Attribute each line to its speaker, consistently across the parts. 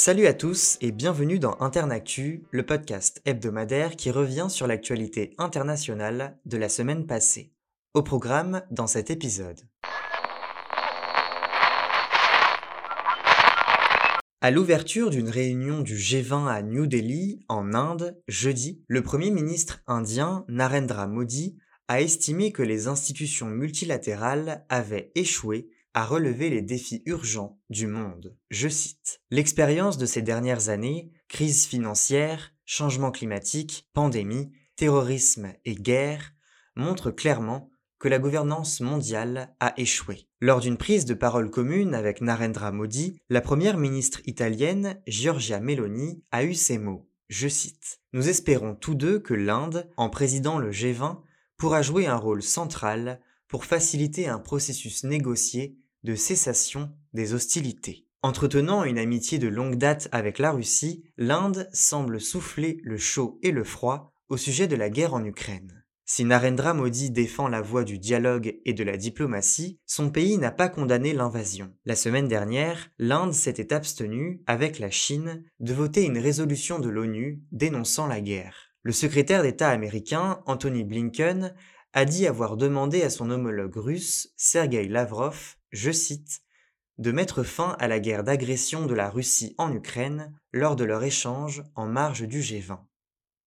Speaker 1: Salut à tous et bienvenue dans Internactu, le podcast hebdomadaire qui revient sur l'actualité internationale de la semaine passée. Au programme dans cet épisode. À l'ouverture d'une réunion du G20 à New Delhi, en Inde, jeudi, le Premier ministre indien Narendra Modi a estimé que les institutions multilatérales avaient échoué à relever les défis urgents du monde. Je cite L'expérience de ces dernières années, crise financière, changement climatique, pandémie, terrorisme et guerre, montre clairement que la gouvernance mondiale a échoué. Lors d'une prise de parole commune avec Narendra Modi, la première ministre italienne, Giorgia Meloni, a eu ces mots. Je cite Nous espérons tous deux que l'Inde, en présidant le G20, pourra jouer un rôle central pour faciliter un processus négocié de cessation des hostilités. Entretenant une amitié de longue date avec la Russie, l'Inde semble souffler le chaud et le froid au sujet de la guerre en Ukraine. Si Narendra Modi défend la voie du dialogue et de la diplomatie, son pays n'a pas condamné l'invasion. La semaine dernière, l'Inde s'était abstenue, avec la Chine, de voter une résolution de l'ONU dénonçant la guerre. Le secrétaire d'État américain, Anthony Blinken, a dit avoir demandé à son homologue russe, Sergei Lavrov, je cite, de mettre fin à la guerre d'agression de la Russie en Ukraine lors de leur échange en marge du G20.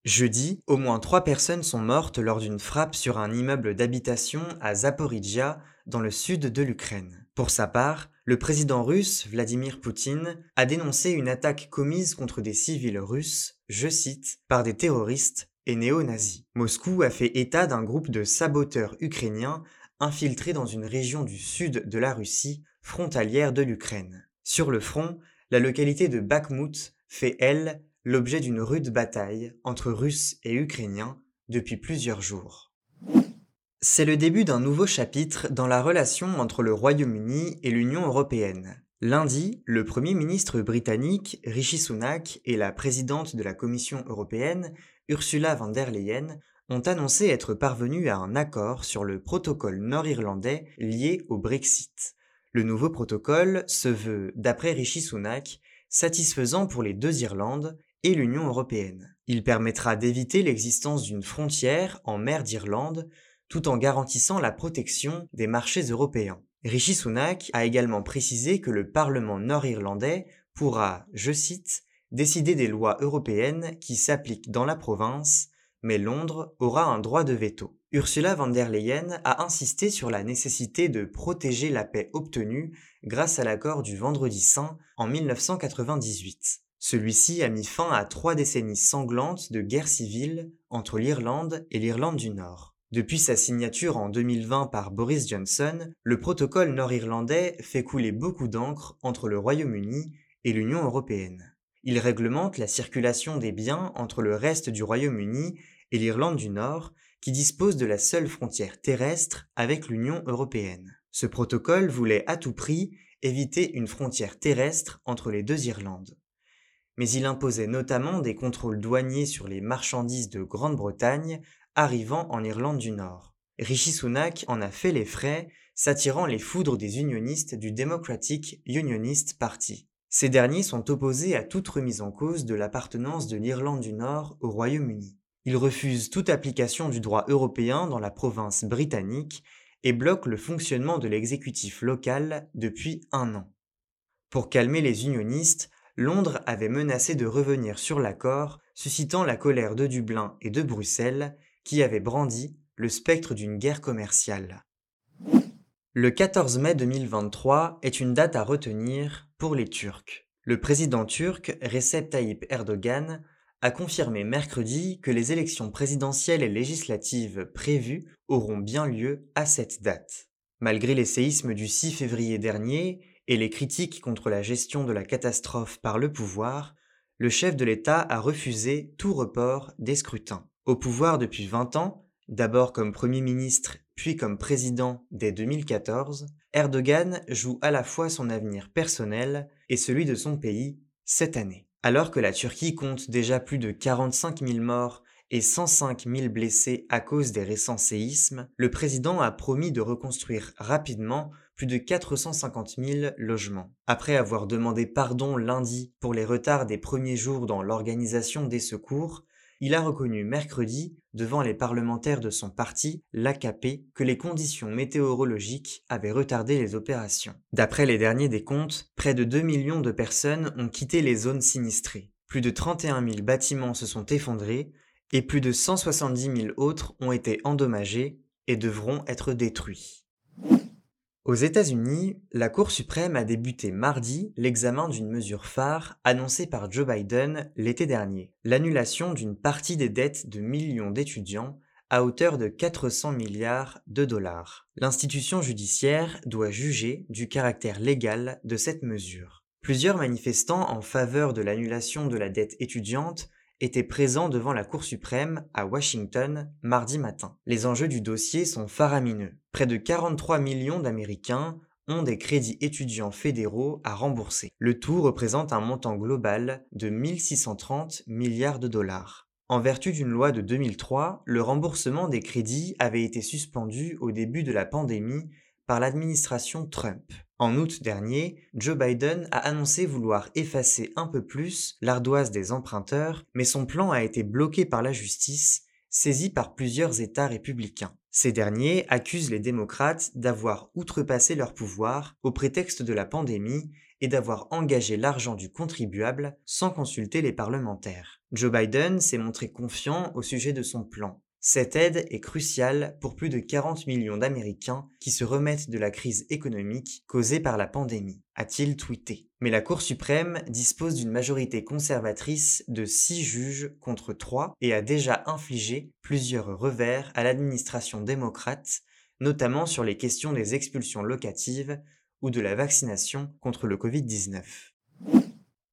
Speaker 1: Jeudi, au moins trois personnes sont mortes lors d'une frappe sur un immeuble d'habitation à Zaporizhia, dans le sud de l'Ukraine. Pour sa part, le président russe Vladimir Poutine a dénoncé une attaque commise contre des civils russes, je cite, par des terroristes et néo-nazis. Moscou a fait état d'un groupe de saboteurs ukrainiens infiltrés dans une région du sud de la Russie, frontalière de l'Ukraine. Sur le front, la localité de Bakhmut fait, elle, l'objet d'une rude bataille entre Russes et Ukrainiens depuis plusieurs jours. C'est le début d'un nouveau chapitre dans la relation entre le Royaume-Uni et l'Union européenne. Lundi, le Premier ministre britannique Rishi Sunak et la présidente de la Commission européenne Ursula von der Leyen ont annoncé être parvenus à un accord sur le protocole nord-irlandais lié au Brexit. Le nouveau protocole se veut, d'après Rishi Sunak, satisfaisant pour les deux Irlandes et l'Union européenne. Il permettra d'éviter l'existence d'une frontière en mer d'Irlande tout en garantissant la protection des marchés européens. Rishi Sunak a également précisé que le Parlement nord-irlandais pourra, je cite, décider des lois européennes qui s'appliquent dans la province mais Londres aura un droit de veto. Ursula von der Leyen a insisté sur la nécessité de protéger la paix obtenue grâce à l'accord du Vendredi Saint en 1998. Celui-ci a mis fin à trois décennies sanglantes de guerre civile entre l'Irlande et l'Irlande du Nord. Depuis sa signature en 2020 par Boris Johnson, le protocole nord-irlandais fait couler beaucoup d'encre entre le Royaume-Uni et l'Union européenne. Il réglemente la circulation des biens entre le reste du Royaume-Uni et l'Irlande du Nord, qui dispose de la seule frontière terrestre avec l'Union européenne. Ce protocole voulait à tout prix éviter une frontière terrestre entre les deux Irlandes. Mais il imposait notamment des contrôles douaniers sur les marchandises de Grande-Bretagne arrivant en Irlande du Nord. Rishi Sunak en a fait les frais, s'attirant les foudres des unionistes du Democratic Unionist Party. Ces derniers sont opposés à toute remise en cause de l'appartenance de l'Irlande du Nord au Royaume-Uni. Ils refusent toute application du droit européen dans la province britannique et bloquent le fonctionnement de l'exécutif local depuis un an. Pour calmer les unionistes, Londres avait menacé de revenir sur l'accord, suscitant la colère de Dublin et de Bruxelles, qui avaient brandi le spectre d'une guerre commerciale. Le 14 mai 2023 est une date à retenir pour les Turcs. Le président turc Recep Tayyip Erdogan a confirmé mercredi que les élections présidentielles et législatives prévues auront bien lieu à cette date. Malgré les séismes du 6 février dernier et les critiques contre la gestion de la catastrophe par le pouvoir, le chef de l'État a refusé tout report des scrutins. Au pouvoir depuis 20 ans, d'abord comme Premier ministre puis comme président dès 2014, Erdogan joue à la fois son avenir personnel et celui de son pays cette année. Alors que la Turquie compte déjà plus de 45 000 morts et 105 000 blessés à cause des récents séismes, le président a promis de reconstruire rapidement plus de 450 000 logements. Après avoir demandé pardon lundi pour les retards des premiers jours dans l'organisation des secours, il a reconnu mercredi, devant les parlementaires de son parti, l'AKP, que les conditions météorologiques avaient retardé les opérations. D'après les derniers décomptes, près de 2 millions de personnes ont quitté les zones sinistrées. Plus de 31 000 bâtiments se sont effondrés et plus de 170 000 autres ont été endommagés et devront être détruits. Aux États-Unis, la Cour suprême a débuté mardi l'examen d'une mesure phare annoncée par Joe Biden l'été dernier, l'annulation d'une partie des dettes de millions d'étudiants à hauteur de 400 milliards de dollars. L'institution judiciaire doit juger du caractère légal de cette mesure. Plusieurs manifestants en faveur de l'annulation de la dette étudiante étaient présents devant la Cour suprême à Washington mardi matin. Les enjeux du dossier sont faramineux. Près de 43 millions d'Américains ont des crédits étudiants fédéraux à rembourser. Le tout représente un montant global de 1630 milliards de dollars. En vertu d'une loi de 2003, le remboursement des crédits avait été suspendu au début de la pandémie par l'administration Trump. En août dernier, Joe Biden a annoncé vouloir effacer un peu plus l'ardoise des emprunteurs, mais son plan a été bloqué par la justice, saisi par plusieurs États républicains. Ces derniers accusent les démocrates d'avoir outrepassé leur pouvoir au prétexte de la pandémie et d'avoir engagé l'argent du contribuable sans consulter les parlementaires. Joe Biden s'est montré confiant au sujet de son plan. Cette aide est cruciale pour plus de 40 millions d'Américains qui se remettent de la crise économique causée par la pandémie, a-t-il tweeté. Mais la Cour suprême dispose d'une majorité conservatrice de 6 juges contre 3 et a déjà infligé plusieurs revers à l'administration démocrate, notamment sur les questions des expulsions locatives ou de la vaccination contre le Covid-19.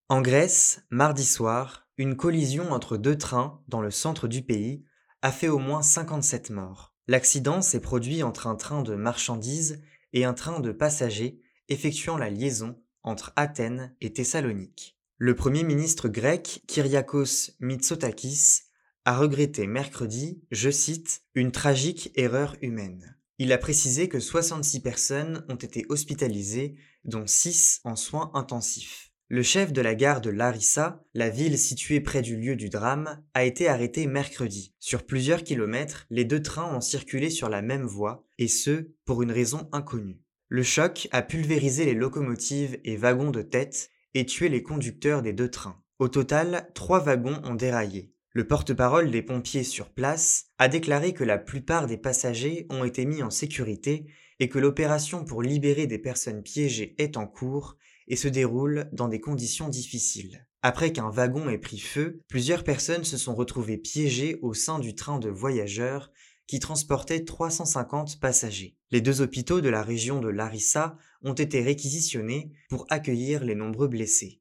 Speaker 1: En Grèce, mardi soir, une collision entre deux trains dans le centre du pays a fait au moins 57 morts. L'accident s'est produit entre un train de marchandises et un train de passagers effectuant la liaison entre Athènes et Thessalonique. Le Premier ministre grec Kyriakos Mitsotakis a regretté mercredi, je cite, une tragique erreur humaine. Il a précisé que 66 personnes ont été hospitalisées, dont 6 en soins intensifs. Le chef de la gare de Larissa, la ville située près du lieu du drame, a été arrêté mercredi. Sur plusieurs kilomètres, les deux trains ont circulé sur la même voie, et ce, pour une raison inconnue. Le choc a pulvérisé les locomotives et wagons de tête et tué les conducteurs des deux trains. Au total, trois wagons ont déraillé. Le porte-parole des pompiers sur place a déclaré que la plupart des passagers ont été mis en sécurité et que l'opération pour libérer des personnes piégées est en cours et se déroule dans des conditions difficiles. Après qu'un wagon ait pris feu, plusieurs personnes se sont retrouvées piégées au sein du train de voyageurs qui transportait 350 passagers. Les deux hôpitaux de la région de Larissa ont été réquisitionnés pour accueillir les nombreux blessés.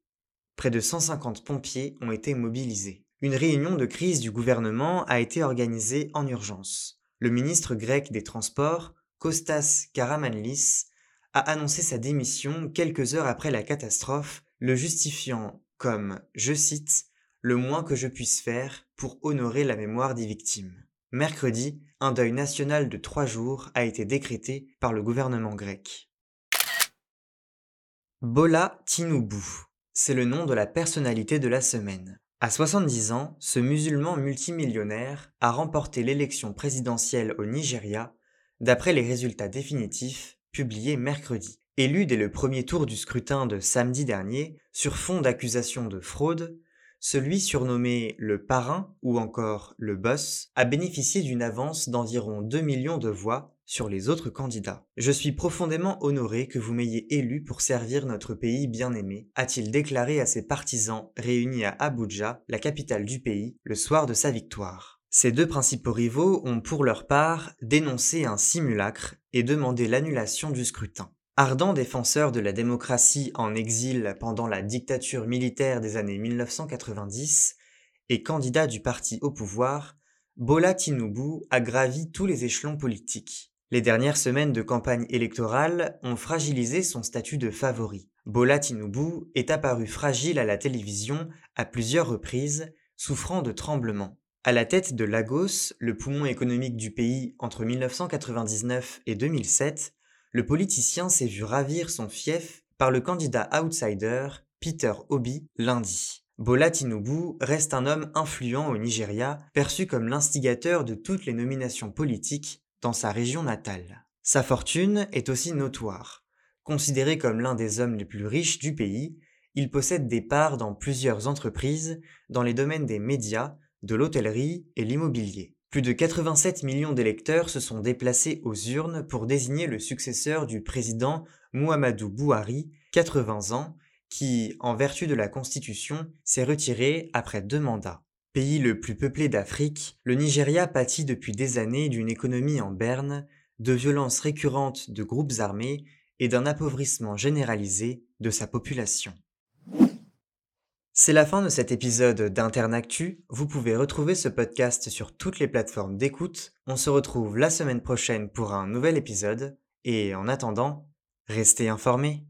Speaker 1: Près de 150 pompiers ont été mobilisés. Une réunion de crise du gouvernement a été organisée en urgence. Le ministre grec des Transports, Kostas Karamanlis, a annoncé sa démission quelques heures après la catastrophe, le justifiant comme, je cite, le moins que je puisse faire pour honorer la mémoire des victimes. Mercredi, un deuil national de trois jours a été décrété par le gouvernement grec. Bola Tinubu, c'est le nom de la personnalité de la semaine. À 70 ans, ce musulman multimillionnaire a remporté l'élection présidentielle au Nigeria d'après les résultats définitifs publié mercredi. Élu dès le premier tour du scrutin de samedi dernier, sur fond d'accusations de fraude, celui surnommé le parrain ou encore le boss a bénéficié d'une avance d'environ 2 millions de voix sur les autres candidats. Je suis profondément honoré que vous m'ayez élu pour servir notre pays bien-aimé, a-t-il déclaré à ses partisans réunis à Abuja, la capitale du pays, le soir de sa victoire. Ces deux principaux rivaux ont pour leur part dénoncé un simulacre et demandé l'annulation du scrutin. Ardent défenseur de la démocratie en exil pendant la dictature militaire des années 1990 et candidat du parti au pouvoir, Bola Tinubu a gravi tous les échelons politiques. Les dernières semaines de campagne électorale ont fragilisé son statut de favori. Bola Tinubu est apparu fragile à la télévision à plusieurs reprises, souffrant de tremblements. À la tête de Lagos, le poumon économique du pays entre 1999 et 2007, le politicien s'est vu ravir son fief par le candidat outsider Peter Obi lundi. Bola Tinubu reste un homme influent au Nigeria, perçu comme l'instigateur de toutes les nominations politiques dans sa région natale. Sa fortune est aussi notoire. Considéré comme l'un des hommes les plus riches du pays, il possède des parts dans plusieurs entreprises dans les domaines des médias, de l'hôtellerie et l'immobilier. Plus de 87 millions d'électeurs se sont déplacés aux urnes pour désigner le successeur du président Muhammadu Buhari, 80 ans, qui, en vertu de la Constitution, s'est retiré après deux mandats. Pays le plus peuplé d'Afrique, le Nigeria pâtit depuis des années d'une économie en berne, de violences récurrentes de groupes armés et d'un appauvrissement généralisé de sa population. C'est la fin de cet épisode d'Internactu. Vous pouvez retrouver ce podcast sur toutes les plateformes d'écoute. On se retrouve la semaine prochaine pour un nouvel épisode. Et en attendant, restez informés.